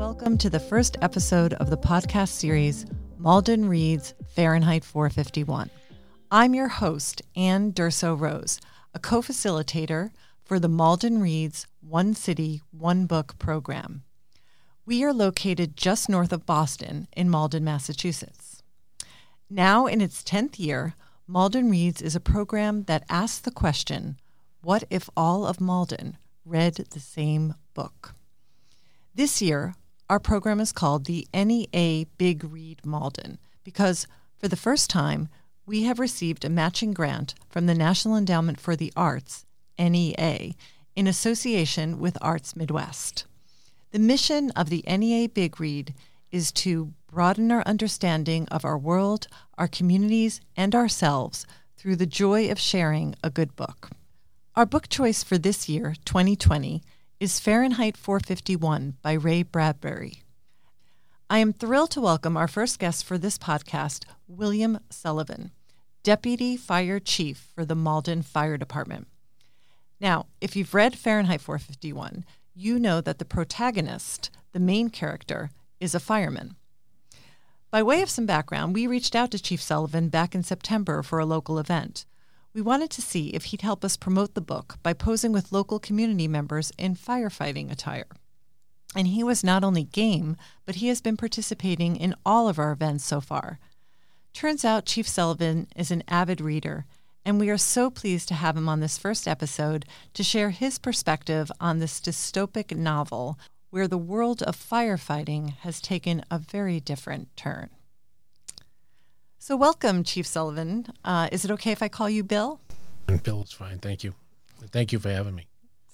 welcome to the first episode of the podcast series Malden Reads Fahrenheit 451. I'm your host, Anne Durso Rose, a co facilitator for the Malden Reads One City, One Book program. We are located just north of Boston in Malden, Massachusetts. Now in its 10th year, Malden Reads is a program that asks the question what if all of Malden read the same book? This year, our program is called the NEA Big Read Malden because for the first time, we have received a matching grant from the National Endowment for the Arts, NEA, in association with Arts Midwest. The mission of the NEA Big Read is to broaden our understanding of our world, our communities, and ourselves through the joy of sharing a good book. Our book choice for this year, 2020, is Fahrenheit 451 by Ray Bradbury. I am thrilled to welcome our first guest for this podcast, William Sullivan, Deputy Fire Chief for the Malden Fire Department. Now, if you've read Fahrenheit 451, you know that the protagonist, the main character, is a fireman. By way of some background, we reached out to Chief Sullivan back in September for a local event. We wanted to see if he'd help us promote the book by posing with local community members in firefighting attire. And he was not only game, but he has been participating in all of our events so far. Turns out Chief Sullivan is an avid reader, and we are so pleased to have him on this first episode to share his perspective on this dystopic novel where the world of firefighting has taken a very different turn. So, welcome, Chief Sullivan. Uh, is it okay if I call you Bill? Bill, it's fine. Thank you. Thank you for having me.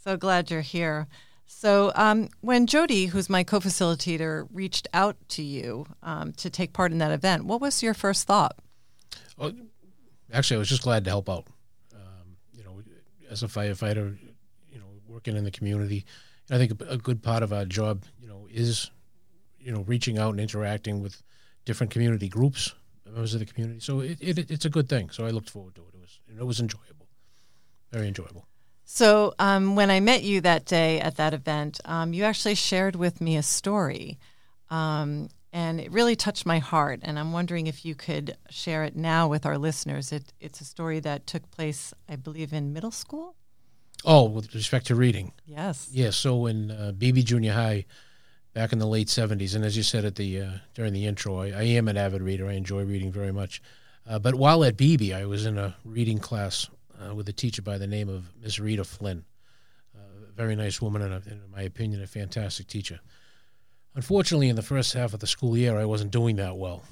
So glad you're here. So, um, when Jody, who's my co facilitator, reached out to you um, to take part in that event, what was your first thought? Well, actually, I was just glad to help out. Um, you know, as a firefighter, you know, working in the community, I think a, a good part of our job, you know, is, you know, reaching out and interacting with different community groups members of the community. So it, it, it's a good thing. So I looked forward to it. It was it was enjoyable, very enjoyable. So um, when I met you that day at that event, um, you actually shared with me a story, um, and it really touched my heart. And I'm wondering if you could share it now with our listeners. It, it's a story that took place, I believe, in middle school. Oh, with respect to reading. Yes. Yes. Yeah, so in uh, Beebe Junior High, back in the late 70s. And as you said at the uh, during the intro, I, I, am an avid reader. I enjoy reading very much. Uh, but while at Beebe, I was in a reading class uh, with a teacher by the name of Miss Rita Flynn. a very nice woman, and, a, in my opinion, a fantastic teacher. Unfortunately, in the first half of the school year, I wasn't doing that well.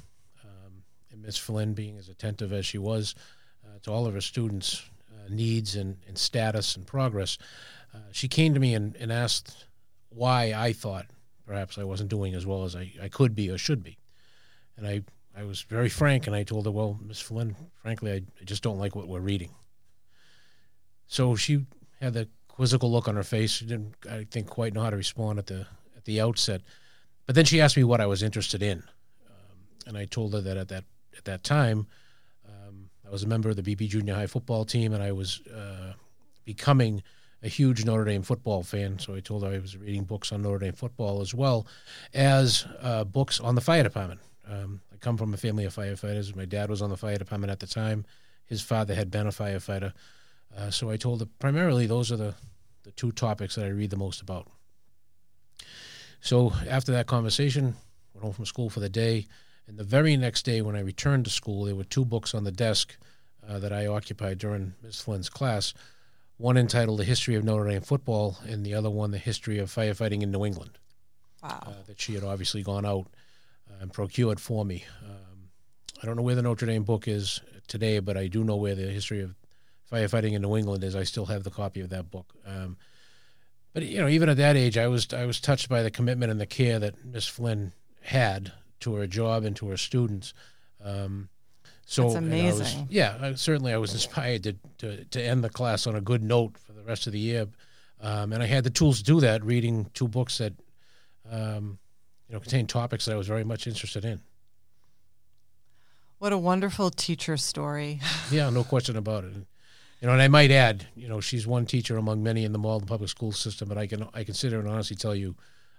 Um, and Miss Flynn, being as attentive as she was uh, to all of her students' uh, needs and, and, status and progress, uh, she came to me and, and asked why I thought perhaps I wasn't doing as well as I, I could be or should be. And I, I was very frank and I told her, well, Miss Flynn, frankly, I, I just don't like what we're reading. So she had the quizzical look on her face. She didn't, I think, quite know how to respond at the at the outset. But then she asked me what I was interested in, um, and I told her that at that at that time, um, I was a member of the Beebe Junior High football team, and I was uh, becoming a huge Notre Dame football fan, so I told her I was reading books on Notre Dame football as well as uh, books on the fire department. Um, I come from a family of firefighters. My dad was on the fire department at the time. His father had been a firefighter. Uh, so I told her primarily those are the, the two topics that I read the most about. So after that conversation, went home from school for the day. And the very next day, when I returned to school, there were two books on the desk uh, that I occupied during Ms. Flynn's class one entitled The History of Notre Dame Football, and the other one, The History of Firefighting in New England. Wow. Uh, that she had obviously gone out uh, and procured for me. Um, I don't know where the Notre Dame book is today, but I do know where the history of firefighting in New England is. I still have the copy of that book. Um, but you know, even at that age, I was I was touched by the commitment and the care that Miss Flynn had to her job and to her students. Um, so That's amazing. Was, yeah, I, certainly I was inspired to, to, to end the class on a good note for the rest of the year, um, and I had the tools to do that. Reading two books that, um, you know, contain topics that I was very much interested in. What a wonderful teacher story. yeah, no question about it. You know, and I might add, you know, she's one teacher among many in the Malden public school system, but I can I consider and honestly tell you,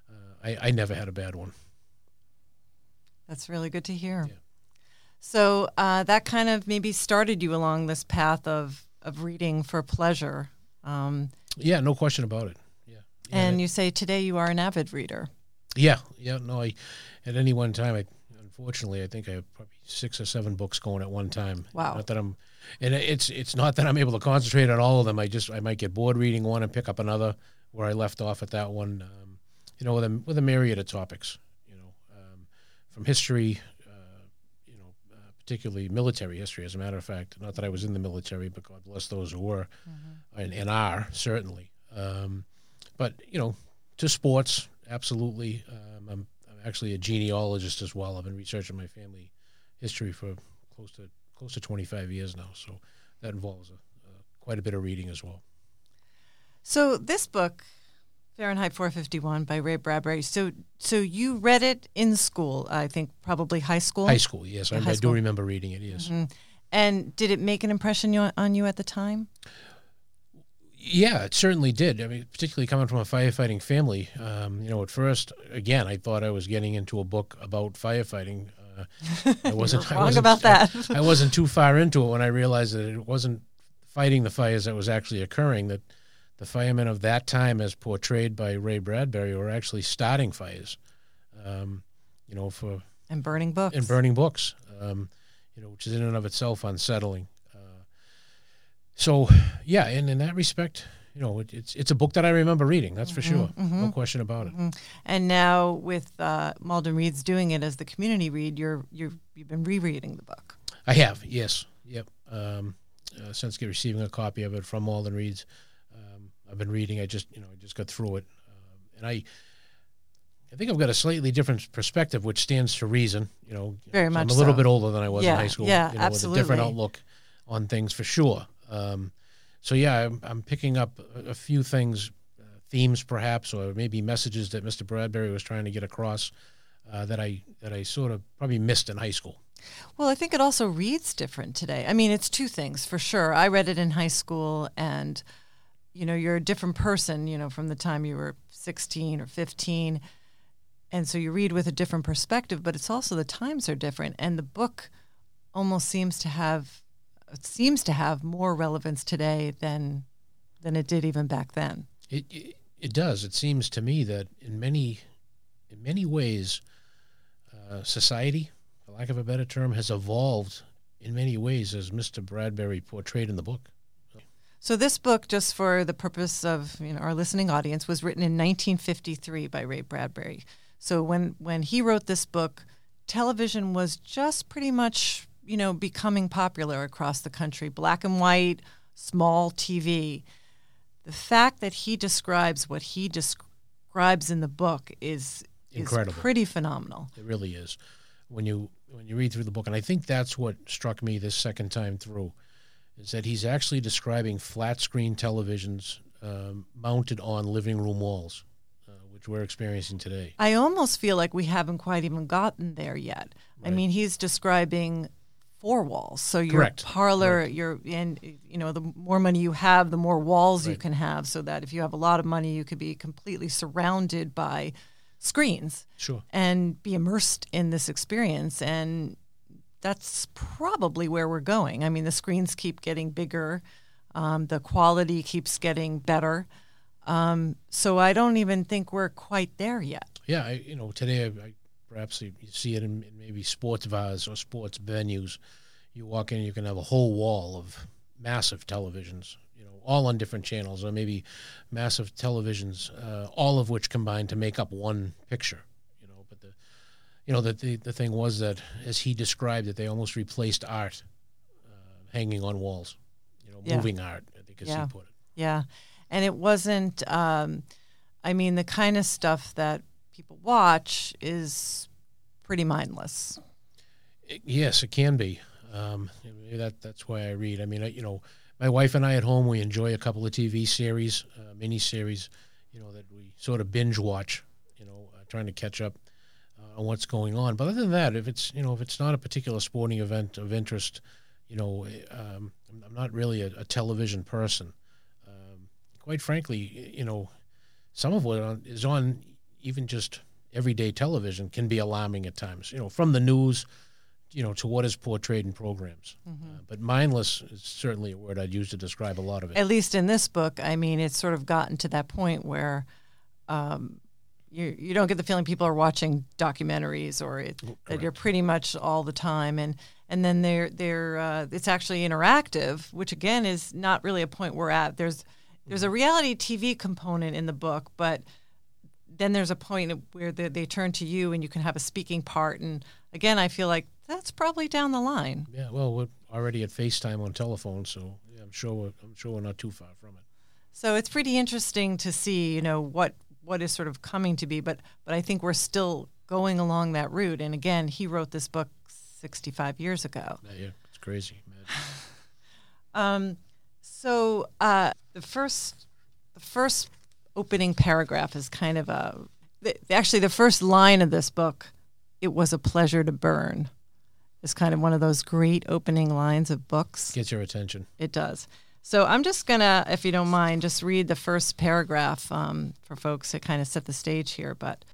uh, I, I never had a bad one. That's really good to hear. Yeah. So uh, that kind of maybe started you along this path of of reading for pleasure. Um, Yeah, no question about it. Yeah. Yeah, and you say today you are an avid reader. Yeah, yeah. No, I at any one time, I unfortunately, I think I have probably six or seven books going at one time. Wow. Not that I'm, and it's it's not that I'm able to concentrate on all of them. I just I might get bored reading one and pick up another where I left off at that one. Um, you know, with a with a myriad of topics. You know, um, from history. Uh, you know, uh, particularly military history. As a matter of fact, not that I was in the military, but God bless those who were and, and are certainly. Um, but you know, to sports, absolutely. Um, I'm, I'm actually a genealogist as well. I've been researching my family history for close to close to 25 years now, so that involves a, a, quite a bit of reading as well. So this book, Fahrenheit 451 by Ray Bradbury. So so you read it in school, I think probably high school. High school, yes, I, High I school. do remember reading it. Yes, Mhm. And did it make an impression on you at the time? yeah, it certainly did. I mean, particularly coming from a firefighting family. Um, you know, at first, again, I thought I was getting into a book about firefighting. Uh, I wasn't I Wrong wasn't- about that. I wasn't too far into it when I realized that it wasn't fighting the fires that was actually occurring. That the firemen of that time, as portrayed by Ray Bradbury, were actually starting fires. Um, you know, for and burning books. and burning books. Um, you know, which is in and of itself unsettling. Uh, so, yeah, and in that respect, you know, it, it's it's a book that I remember reading. That's for sure, no question about it. And now with uh, Malden Reads doing it as the community read, you're you've you've been rereading the book. I have, yes, yep. Um, uh, since receiving a copy of it from Malden Reads, um, I've been reading. I just, you know, I just got through it, um, and I, I think I've got a slightly different perspective, which stands to reason. You know, Very So much I'm a little so. bit older than I was Yeah, in high school. yeah, you know, With a different outlook on things for sure. Um, so yeah, I'm, I'm picking up a, a few things, uh, themes perhaps, or maybe messages that Mr. Bradbury was trying to get across. Uh, that I that I sort of probably missed in high school. Well, I think it also reads different today. I mean, it's two things for sure. I read it in high school, and you know, you're a different person. You know, from the time you were 16 or 15, and so you read with a different perspective. But it's also the times are different, and the book almost seems to have seems to have more relevance today than than it did even back then. It, it it does. It seems to me that in many in many ways, uh, society, for lack of a better term, has evolved in many ways as Mr. Bradbury portrayed in the book. So this book, just for the purpose of you know our listening audience, was written in 1953 by Ray Bradbury. So when when he wrote this book, television was just pretty much you know becoming popular across the country, black and white, small TV. The fact that he describes what he describes in the book is Incredible. is pretty phenomenal. It really is. When you when you read through the book, and I think that's what struck me this second time through, is that he's actually describing flat screen televisions um, mounted on living room walls, uh, which we're experiencing today. I almost feel like we haven't quite even gotten there yet. I mean, he's describing four walls. So your Correct. parlor, your and you know, the more money you have, the more walls you can have. So that if you have a lot of money, you could be completely surrounded by screens Sure. and be immersed in this experience. And that's probably where we're going. I mean, the screens keep getting bigger, um, the quality keeps getting better. Um, so I don't even think we're quite there yet. Yeah, I, you know, today I, I, perhaps you see it in, in maybe sports bars or sports venues. You walk in, you can have a whole wall of massive televisions, you know, all on different channels, or maybe massive televisions, uh, all of which combine to make up one picture. You know, but the, you know, that the, the thing was that as he described it, they almost replaced art uh, hanging on walls. You know, Yeah. moving art. I think as Yeah. he put it. Yeah. And it wasn't, um, I mean, the kind of stuff that people watch is pretty mindless. It- yes, it can be. Um, that that's why I read. I mean, I, you know, my wife and I at home we enjoy a couple of TV series, uh, mini series, you know, that we sort of binge watch. You know, uh, trying to catch up on what's going on. But other than that, if it's you know if it's not a particular sporting event of interest, you know, um, I'm- not really a, a television person. Um, quite frankly, you know, some of what on, is on even just everyday television can be alarming at times. You know, from the news, you know, to what is portrayed in programs. Uh, but mindless is certainly a word I'd use to describe a lot of it. At least in this book, I mean, it's sort of gotten to that point where um, you you don't get the feeling people are watching documentaries or it, that you're pretty much all the time and and then they're they're uh, it's actually interactive, which again is not really a point we're at. There's there's a reality TV component in the book, but then there's a point where they, they turn to you and you can have a speaking part. And again, I feel like that's probably down the line. Yeah, well, we're already at FaceTime on telephone, so yeah, I'm sure we're, I'm sure we're not too far from it. So it's pretty interesting to see, you know, what what is sort of coming to be. But but I think we're still going along that route. And again, he wrote this book 65 years ago. Yeah, it's crazy. Um, so uh, the first the first opening paragraph is kind of a the, actually the first line of this book. It was a pleasure to burn. Is kind of one of those great opening lines of books. Gets your attention. It does. So I'm just gonna, if you don't mind, just read the first paragraph um, for folks to kind of set the stage here. But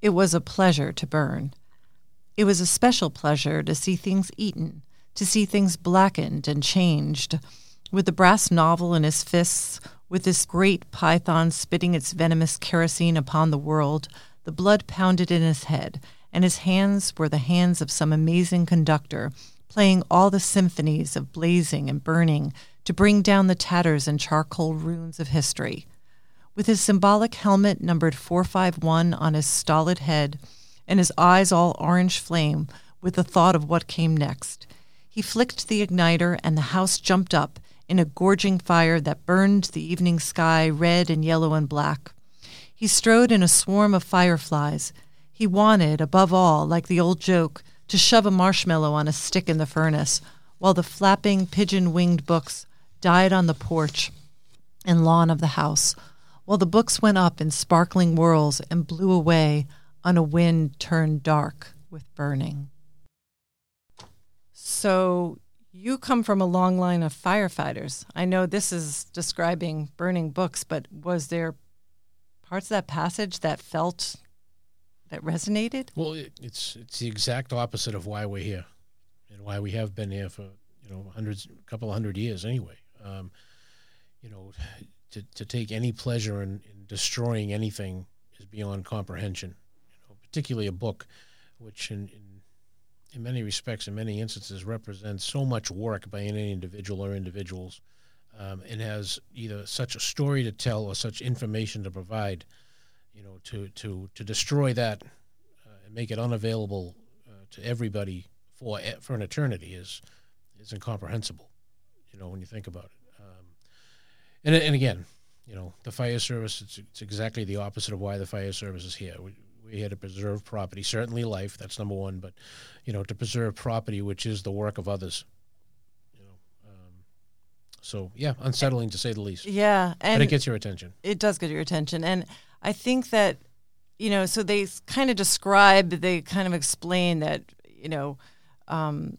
it was a pleasure to burn. It was a special pleasure to see things eaten, to see things blackened and changed. With the brass novel in his fists, with this great python spitting its venomous kerosene upon the world, the blood pounded in his head, and his hands were the hands of some amazing conductor, playing all the symphonies of blazing and burning to bring down the tatters and charcoal runes of history. With his symbolic helmet numbered 451 on his stolid head, and his eyes all orange flame with the thought of what came next. He flicked the igniter, and the house jumped up in a gorging fire that burned the evening sky red and yellow and black. He strode in a swarm of fireflies. He wanted, above all, like the old joke, to shove a marshmallow on a stick in the furnace, while the flapping, pigeon winged books died on the porch and lawn of the house, while the books went up in sparkling whirls and blew away on a wind turned dark with burning. So you come from a long line of firefighters. I know this is describing burning books, but was there parts of that passage that felt that resonated? Well, it, it's it's the exact opposite of why we're here, and why we have been here for you know hundreds, a couple of hundred years anyway. Um, you know, to to take any pleasure in, in destroying anything is beyond comprehension. Particularly a book which in, in, in many respects, in many instances, represents so much work by any individual or individuals, um, and has either such a story to tell or such information to provide, you know, to to to destroy that uh, and make it unavailable uh, to everybody for for an eternity is is incomprehensible, you know, when you think about it. Um, and and again, you know, the fire service it's, it's exactly the opposite of why the fire service is here. We, we had to preserve property, certainly life. That's number one, but you know, to preserve property, which is the work of others. You know, um, so yeah, unsettling to say the least. Yeah, and but it gets your attention. It does get your attention, and I think that you know, so they kind of describe, they kind of explain that you know, um,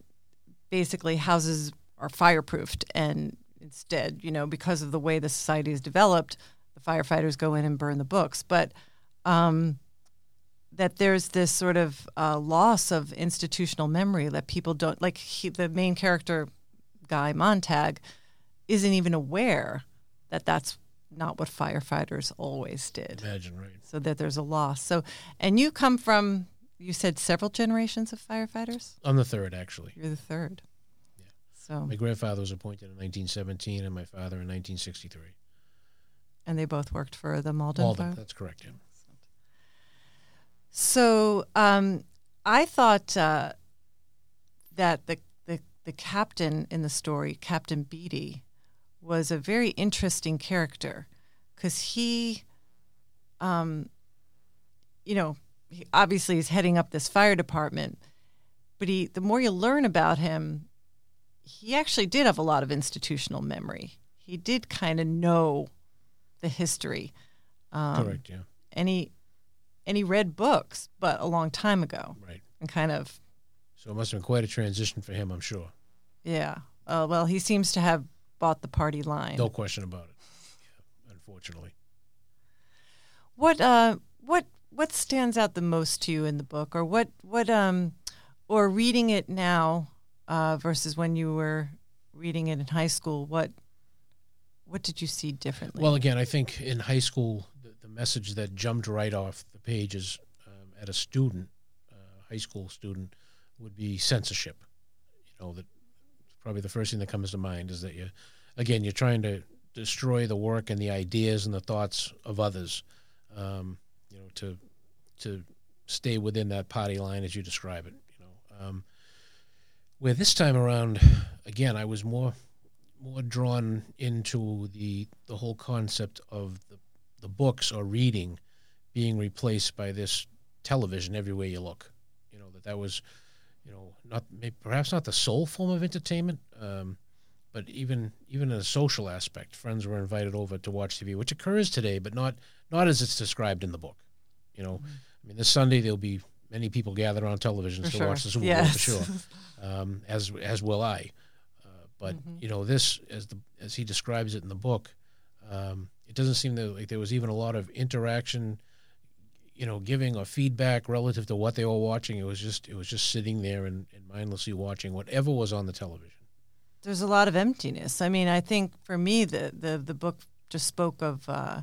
basically houses are fireproofed, and instead, you know, because of the way the society is developed, the firefighters go in and burn the books, but um, that there's this sort of uh, loss of institutional memory that people don't like. He, the main character, Guy Montag, isn't even aware that that's not what firefighters always did. Imagine right. So that there's a loss. So, and you come from you said several generations of firefighters. I'm the third, actually. You're the third. So my grandfather was appointed in 1917, and my father in 1963. And they both worked for the Malden. Malden, Fire? that's correct. Yeah. So um, I thought uh, that the, the the captain in the story, Captain Beatty, was a very interesting character because he, um, you know, he obviously is heading up this fire department, but he the more you learn about him, he actually did have a lot of institutional memory. He did kind of know the history. Um, Correct. Yeah. And he and he read books, but a long time ago. Right. And kind of. So it must have been quite a transition for him, I'm sure. Yeah. Uh, well, he seems to have bought the party line. No question about it. Yeah, unfortunately. What uh what what stands out the most to you in the book, or what what um, or reading it now uh, versus when you were reading it in high school? What what did you see differently? Well, again, I think in high school, the, the message that jumped right off the pages um, at a student, uh, high school student, would be censorship. You know, that probably the first thing that comes to mind is that you, again, you're trying to destroy the work and the ideas and the thoughts of others. Um, you know, to to stay within that party line as you describe it. You know, um, where this time around, again, I was more more drawn into the the whole concept of the the books or reading being replaced by this television everywhere you look. You know that that was, you know, not maybe, perhaps not the sole form of entertainment, um, but even even in a social aspect, friends were invited over to watch TV, which occurs today, but not not as it's described in the book. You know, mm-hmm. I mean, this Sunday there'll be many people gathered on television to sure. watch the Super yes. Bowl for sure, um, as as will I. Uh, but mm-hmm. you know, this as the as he describes it in the book, um, it doesn't seem that like there was even a lot of interaction, you know, giving or feedback relative to what they were watching. It was just it was just sitting there and, and mindlessly watching whatever was on the television. There's a lot of emptiness. I mean, I think for me, the the the book just spoke of uh,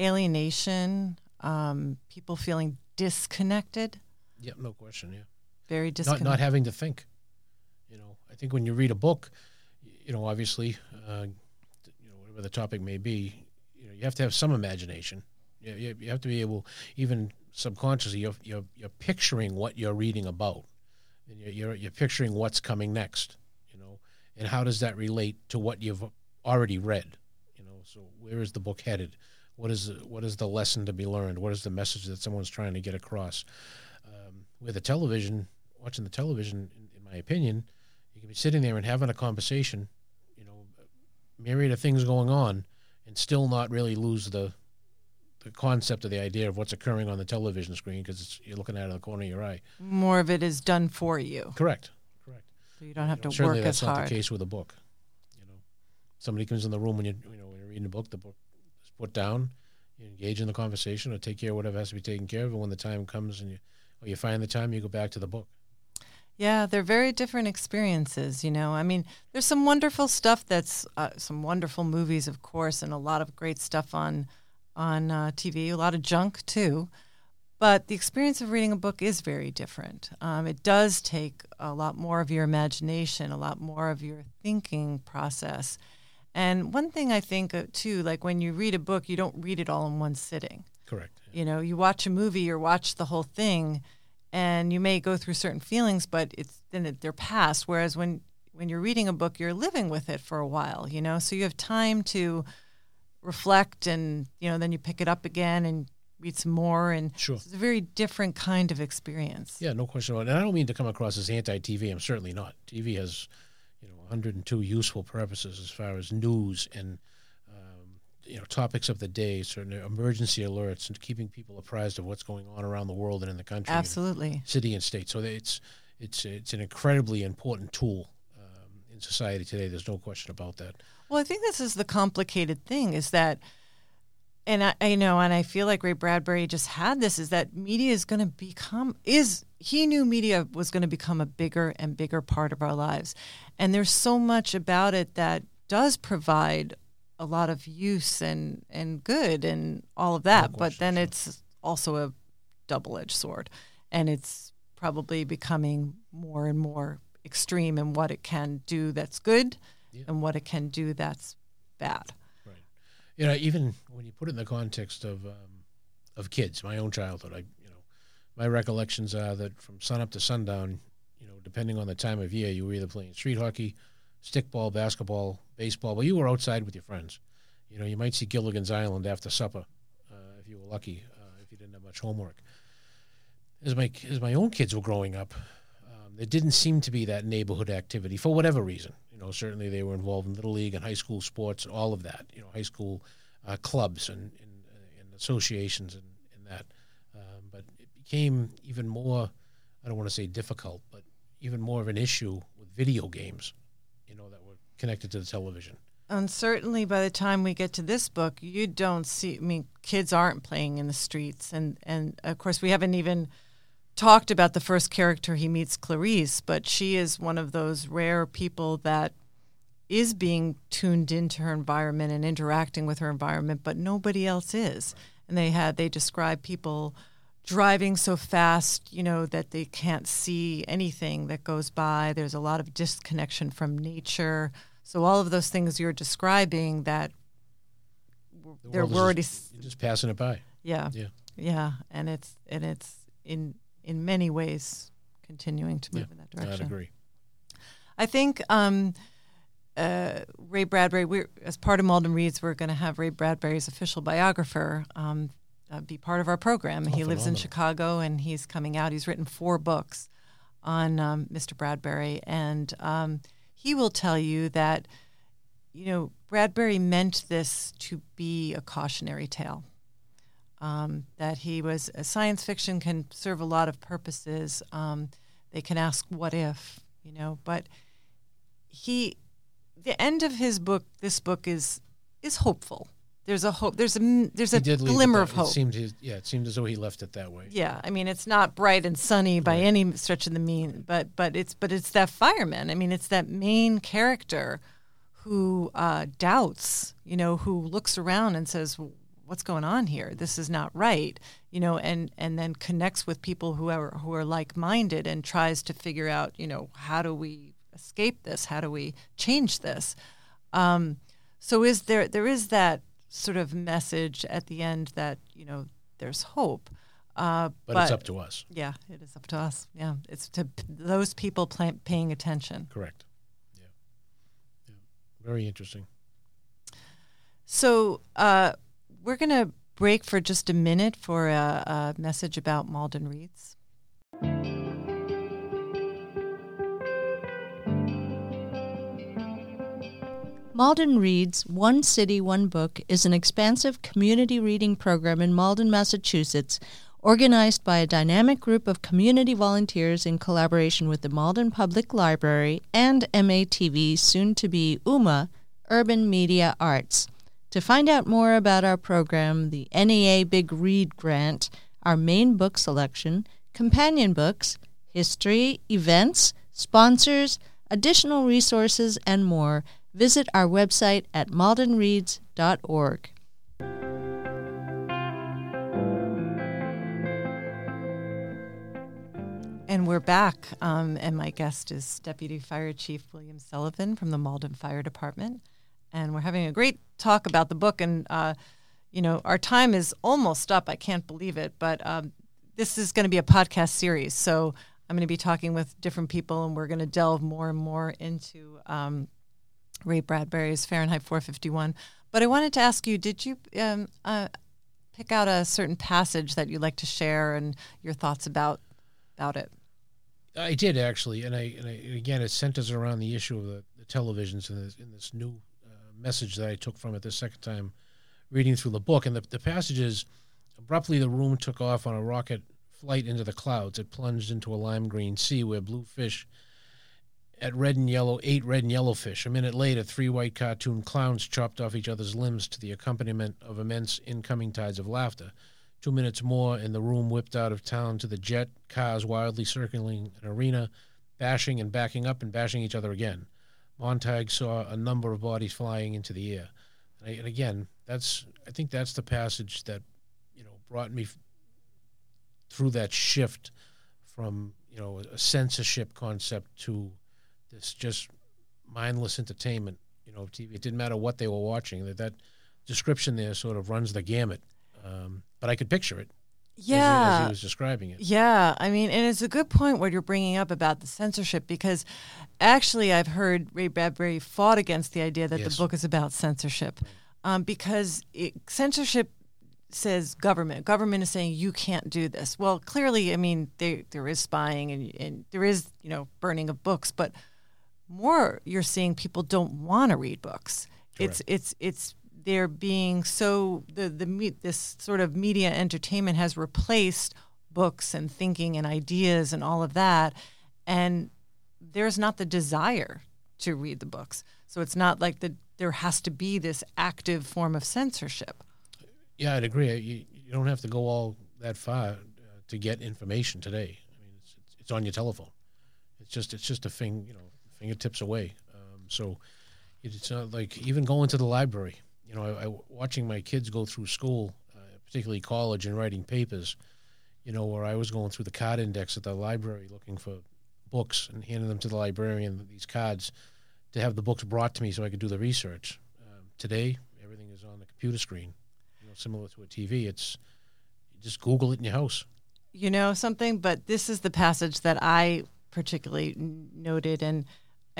alienation, um, people feeling disconnected Yep, no question. Yeah, very disconnected. Not not having to think. You know, I think when you read a book, you know, obviously, uh, you know, whatever the topic may be, you know, you have to have some imagination. You, you, you have to be able, even subconsciously, you're, you're, you're picturing what you're reading about, and you're, you're you're picturing what's coming next. You know, and how does that relate to what you've already read? You know, so where is the book headed? What is what is the lesson to be learned? What is the message that someone's trying to get across? With a television, watching the television, in, in, my opinion, you can be sitting there and having a conversation, you know, myriad of things going on, and still not really lose the the concept of the idea of what's occurring on the television screen because you're looking at it in the corner of your eye. More of it is done for you. Correct. Correct. So you don't have you know, to certainly work that's not the case with a book. You know, somebody comes in the room when you you know when you're reading a book, the book is put down. You engage in the conversation or take care of whatever has to be taken care of, and when the time comes and you or you find the time, you go back to the book. Yeah, they're very different experiences, you know. I mean, there's some wonderful stuff that's uh, some wonderful movies, of course, and a lot of great stuff on on uh, TV, a lot of junk too. But the experience of reading a book is very different. Um, it does take a lot more of your imagination, a lot more of your thinking process. And one thing I think uh, too, like when you read a book, you don't read it all in one sitting. Correct. You know, you watch a movie or watch the whole thing, and you may go through certain feelings, but it's then they're past. Whereas when when you're reading a book, you're living with it for a while. You know, so you have time to reflect, and you know, then you pick it up again and read some more, and sure. it's a very different kind of experience. Yeah, no question about it. And I don't mean to come across as anti-TV. I'm certainly not. TV has, you know, 102 useful purposes as far as news and you know topics of the day, certain emergency alerts, and keeping people apprised of what's going on around the world and in the country, absolutely, and city and state. So it's it's it's an incredibly important tool um, in society today. There's no question about that. Well, I think this is the complicated thing is that, and I, I know, and I feel like Ray Bradbury just had this is that media is going to become is he knew media was going to become a bigger and bigger part of our lives, and there's so much about it that does provide a lot of use and and good and all of that. No but then it's also a double edged sword, and it's probably becoming more and more extreme in what it can do that's good yeah. and what it can do that's bad. Right. You know, even when you put it in the context of um, of kids, my own childhood, I you know, my recollections are that from sun up to sundown, you know, depending on the time of year, you were either playing street hockey stickball, basketball, baseball. Well, you were outside with your friends. You know, you might see Gilligan's Island after supper uh, if you were lucky, uh, if you didn't have much homework. As my as my own kids were growing up, um, there didn't seem to be that neighborhood activity for whatever reason. You know, certainly they were involved in little league and high school sports, and all of that. You know, high school uh, clubs and, and, and, associations and, and that. Um, but it became even more. I don't want to say difficult, but even more of an issue with video games you know, that were connected to the television. And certainly by the time we get to this book, you don't see, I mean, kids aren't playing in the streets, and and of course we haven't even talked about the first character he meets, Clarice, but she is one of those rare people that is being tuned into her environment and interacting with her environment, but nobody else is. And they had they describe people driving so fast, you know, that they can't see anything that goes by. There's a lot of disconnection from nature. So all of those things you're describing that The they're already just, just passing it by. yeah Yeah. yeah and it's and it's in in many ways continuing to move Yeah, in that direction. I'd agree. I think um, uh, Ray Bradbury, we're, as part of Malden Reads, we're going to have Ray Bradbury's official biographer um, uh, be part of our program. he lives in. Chicago and he's coming out. He's written four books on um, Mr. Bradbury. And um, he will tell you that, you know, Bradbury meant this to be a cautionary tale. Um, that he was uh, science fiction can serve a lot of purposes. Um, they can ask what if, you know, but he, the end of his book, this book is is hopeful. There's a hope. There's a there's a glimmer of hope. It seemed his, yeah, it seemed as though he left it that way. Yeah, I mean it's not bright and sunny by any stretch of the mean, but but it's but it's that fireman. I mean it's that main character who uh, doubts, you know, who looks around and says, "What's going on here? This is not right," you know, and and then connects with people who are who are like minded and tries to figure out, you know, how do we escape this? How do we change this? Um, so is there there is that sort of message at the end that you know there's hope. Uh, But, it's up to us. yeah, it is up to us. Yeah, it's to p- those people play, paying attention. Correct. Yeah. yeah. Very interesting. So uh, we're going to break for just a minute for a, a message about Malden Reads. Malden Reads One City, One Book is an expansive community reading program in Malden, Massachusetts, organized by a dynamic group of community volunteers in collaboration with the Malden Public Library and MATV, soon to be UMA, Urban Media Arts. To find out more about our program, the NEA Big Read Grant, our main book selection, companion books, history, events, sponsors, additional resources, and more, visit our website at maldenreads.org. And we're back, um, and my guest is Deputy Fire Chief William Sullivan from the Malden Fire Department. And we're having a great talk about the book. And, uh, you know, our time is almost up. I can't believe it. But um, this is going to be a podcast series. So I'm going to be talking with different people, and we're going to delve more and more into um, Ray Bradbury's Fahrenheit 451. But I wanted to ask you did you um, uh, pick out a certain passage that you'd like to share and your thoughts about, about it? I did actually, and I, and I and again, it centers around the issue of the, the televisions and this, in this new uh, message that I took from it the second time reading through the book. And the, the passage is abruptly the room took off on a rocket flight into the clouds. It plunged into a lime green sea where blue fish at red and yellow ate red and yellow fish. A minute later, three white cartoon clowns chopped off each other's limbs to the accompaniment of immense incoming tides of laughter. Two minutes more, and the room whipped out of town to the jet cars wildly circling an arena, bashing and backing up and bashing each other again. Montag saw a number of bodies flying into the air. And, again, that's I think that's the passage that you know brought me through that shift from you know a censorship concept to this just mindless entertainment. You know, TV. It didn't matter what they were watching. That that description there sort of runs the gamut. Um, but I could picture it as he- as Yeah. he was describing it. Yeah, I mean, and it's a good point what you're bringing up about the censorship because actually I've heard Ray Bradbury fought against the idea that Yes. the book is about censorship um, because it, censorship says government. Government is saying you can't do this. Well, clearly, I mean, there there is spying and, and there is you know burning of books, but more you're seeing people don't want to read books. It's it's it's they're being so the the me- this sort of media entertainment has replaced books and thinking and ideas and all of that, and there's not the desire to read the books. So it's not like the there has to be this active form of censorship. Yeah, I'd agree. You, you don't have to go all that far uh, to get information today. I mean, it's, it's on your telephone. It's just it's just a thing, you know, fingertips away. Um, so it's not like even going to the library. You know, I, I watching my kids go through school, uh, particularly college, and writing papers. You know, where I was going through the card index at the library looking for books and handing them to the librarian these cards to have the books brought to me so I could do the research. Um, today, everything is on the computer screen know, similar to a TV. It's you just Google it in your house. You know something, but this is the passage that I particularly noted, and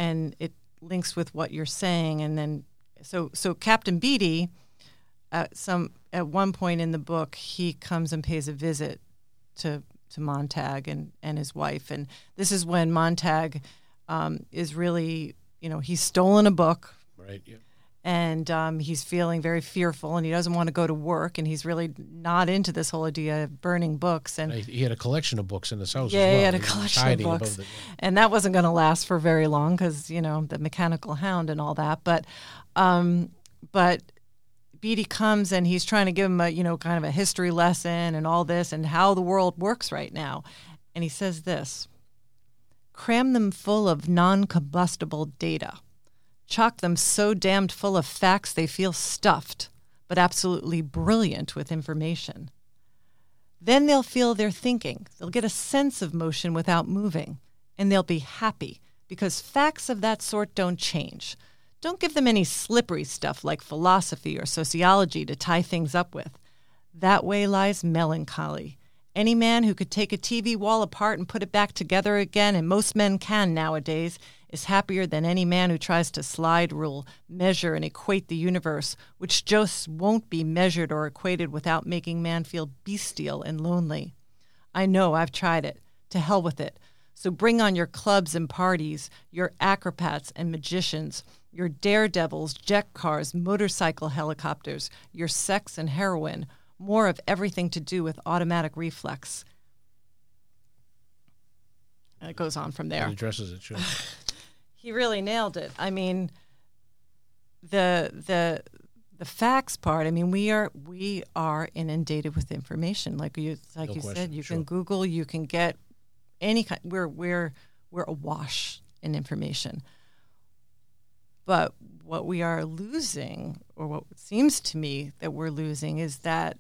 and it links with what you're saying. And then, so so Captain Beatty, at some at one point in the book, he comes and pays a visit to to Montag and and his wife, and this is when Montag um, is really, you know, he's stolen a book. Right. Yeah and um, he's feeling very fearful and he doesn't want to go to work and he's really not into this whole idea of burning books and, he had a collection of books in his house yeah well. he had a he collection of books. the, and that wasn't going to last for very long because you know the mechanical hound and all that but um, but Beatty comes and he's trying to give him a you know kind of a history lesson and all this and how the world works right now. And he says this cram them full of non-combustible data chock them so damned full of facts they feel stuffed, but absolutely brilliant with information. Then they'll feel they're thinking. They'll get a sense of motion without moving, and they'll be happy because facts of that sort don't change. Don't give them any slippery stuff like philosophy or sociology to tie things up with. That way lies melancholy. Any man who could take a TV wall apart and put it back together again, and most men can nowadays, is happier than any man who tries to slide rule, measure, and equate the universe, which just won't be measured or equated without making man feel bestial and lonely. I know, I've tried it. To hell with it. So bring on your clubs and parties, your acrobats and magicians, your daredevils, jet cars, motorcycle helicopters, your sex and heroin, more of everything to do with automatic reflex. And it goes on from there. It addresses it, sure. He really nailed it. I mean, the the the facts part. I mean, we are we are inundated with information. Like you like no you question, said, you sure. can Google, you can get any kind. We're we're we're awash in information. But what we are losing, or what seems to me that we're losing, is that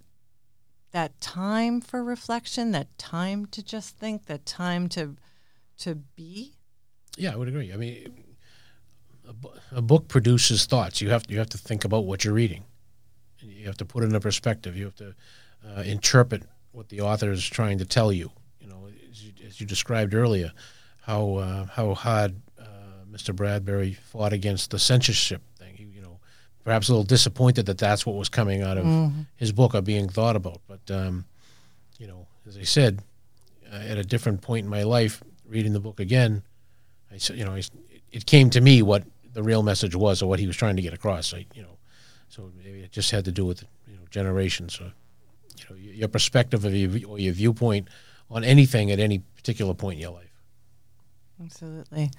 that time for reflection, that time to just think, that time to to be yeah, I would agree. I mean, a, bu- a book produces thoughts. You have to, you have to think about what you're reading. You have to put it in a perspective. You have to uh, interpret what the author is trying to tell you. You know, as you, as you described earlier, how uh, how hard uh, Mr. Bradbury fought against the censorship thing. He, you know, perhaps a little disappointed that that's what was coming out of Mm-hmm. his book or being thought about. But um, you know, as I said, uh, at a different point in my life, reading the book again, I s- you know it came to me what the real message was or what he was trying to get across. I, you know, so maybe it just had to do with you know generations you know your your perspective of your, or your viewpoint on anything at any particular point in your life. Absolutely.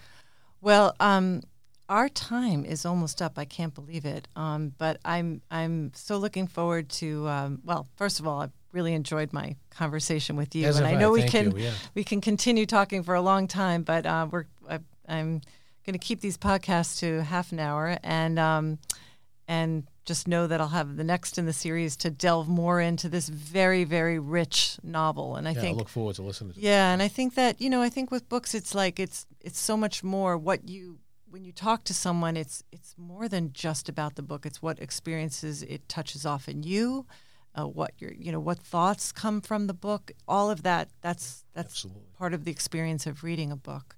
Well, um, our time is almost up. I can't believe it. Um, but I'm I'm so looking forward to. Um, well, first of all, I really enjoyed my conversation with you, As and I I. know we can you, yeah. we can continue talking for a long time. But uh, we're I, I'm going to keep these podcasts to half an hour, and um, and just know that I'll have the next in the series to delve more into this very very rich novel. And I yeah, I think look forward to listening. to yeah, and I think that you know, I think with books, it's like it's it's so much more. What you when you talk to someone, it's it's more than just about the book. It's what experiences it touches off in you, uh, what your you know what thoughts come from the book. All of that. That's that's Absolutely. part of the experience of reading a book.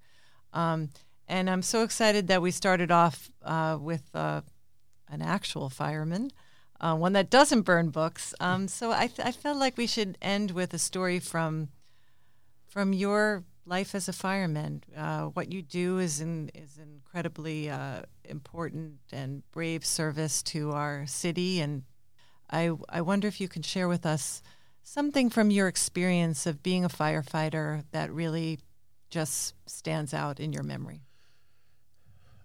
Um, and I'm so excited that we started off uh, with uh, an actual fireman, uh, one that doesn't burn books. Um, so I, th- I felt like we should end with a story from from your life as a fireman. Uh, what you do is in, is incredibly uh, important and brave service to our city, and I I wonder if you can share with us something from your experience of being a firefighter that really just stands out in your memory.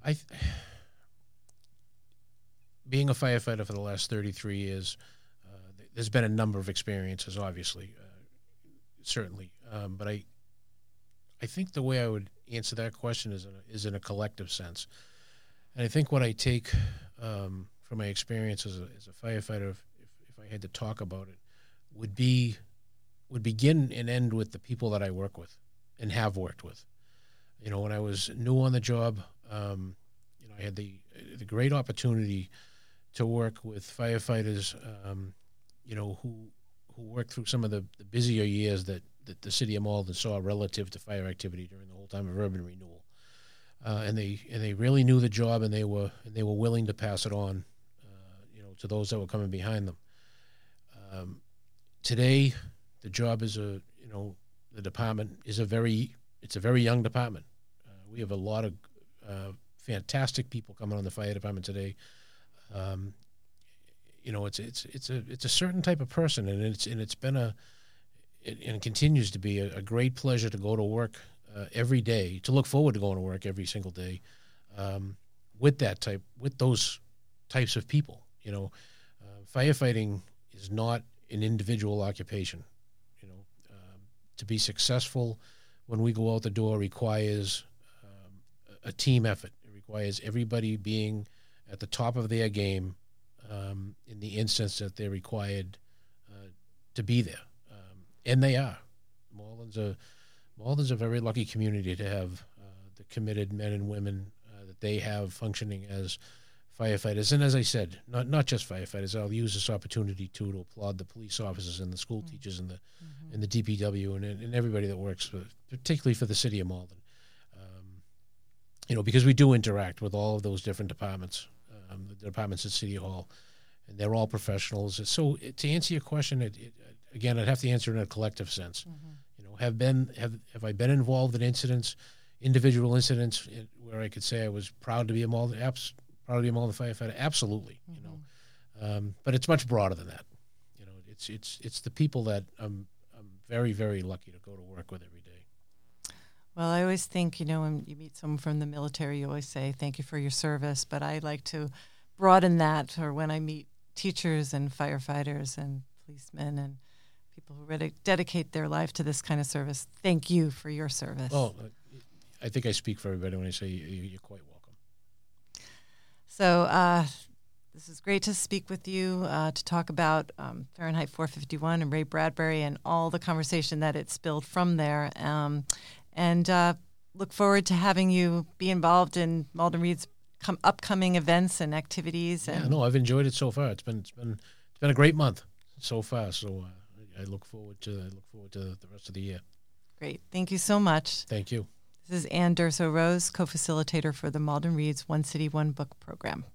I, th- being a firefighter for the last 33 years, uh, there's been a number of experiences, obviously, uh, certainly, um, but I I think the way I would answer that question is in a, is in a collective sense, and I think what I take um, from my experience as a, as a firefighter, I had to talk about it, would be would begin and end with the people that I work with and have worked with. You know, when I was new on the job, um, you know, I had the the great opportunity to work with firefighters, um, you know, who who worked through some of the, the busier years that, that the city of Malden saw relative to fire activity during the whole time of urban renewal. Uh, and they and they really knew the job, and they were and they were willing to pass it on, uh, you know, to those that were coming behind them. Um, today, the job is a you know the department is a very it's a very young department. Uh, we have a lot of uh, fantastic people coming on the fire department today. Um, you know, it's it's it's a it's a certain type of person, and it's and it's been a it, and it continues to be a, a, great pleasure to go to work uh, every day, to look forward to going to work every single day um, with that type with those types of people. You know, uh, firefighting is not an individual occupation. You know, um, to be successful when we go out the door requires um, a team effort. It requires everybody being at the top of their game um, in the instance that they're required uh, to be there, um, and they are. Malden's a Malden's a very lucky community to have uh, the committed men and women uh, that they have functioning as firefighters. And as I said, not not just firefighters. I'll use this opportunity too to applaud the police officers and the school mm-hmm. teachers and the mm-hmm. and the DPW and, and everybody that works, for, particularly for the city of Malden. Um, you know, because we do interact with all of those different departments um, the departments at City Hall, and they're all professionals. So to answer your question, it, it, again, I'd have to answer in a collective sense. Mm-hmm. You know, have been have have I been involved in incidents, individual incidents where I could say I was proud to be a Malden, abs, be a Malden firefighter? Absolutely. Mm-hmm. You know, mm-hmm. um, but it's much broader than that. You know, it's it's it's the people that I'm I'm very very lucky to go to work with every day. Well, I always think, you know, when you meet someone from the military, you always say, thank you for your service. But I like to broaden that, or when I meet teachers and firefighters and policemen and people who dedicate their life to this kind of service, thank you for your service. Oh, I think I speak for everybody when I say you're quite welcome. So, uh, this is great to speak with you uh, to talk about um, Fahrenheit 451 and Ray Bradbury and all the conversation that it spilled from there. Um, and uh, look forward to having you be involved in Malden Reads com- upcoming events and activities. And yeah, no, I've enjoyed it so far. It's been it's been it's been a great month so far. So uh, I look forward to I look forward to the rest of the year. Great, thank you so much. Thank you. This is Ann Durso Rose, co-facilitator for the Malden Reads One City One Book program.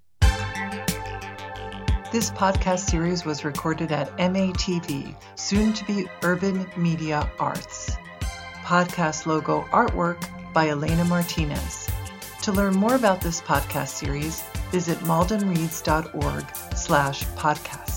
This podcast series was recorded at MATV, soon to be Urban Media Arts podcast logo artwork by Elena Martinez. To learn more about this podcast series, visit maldenreads.org slash podcast.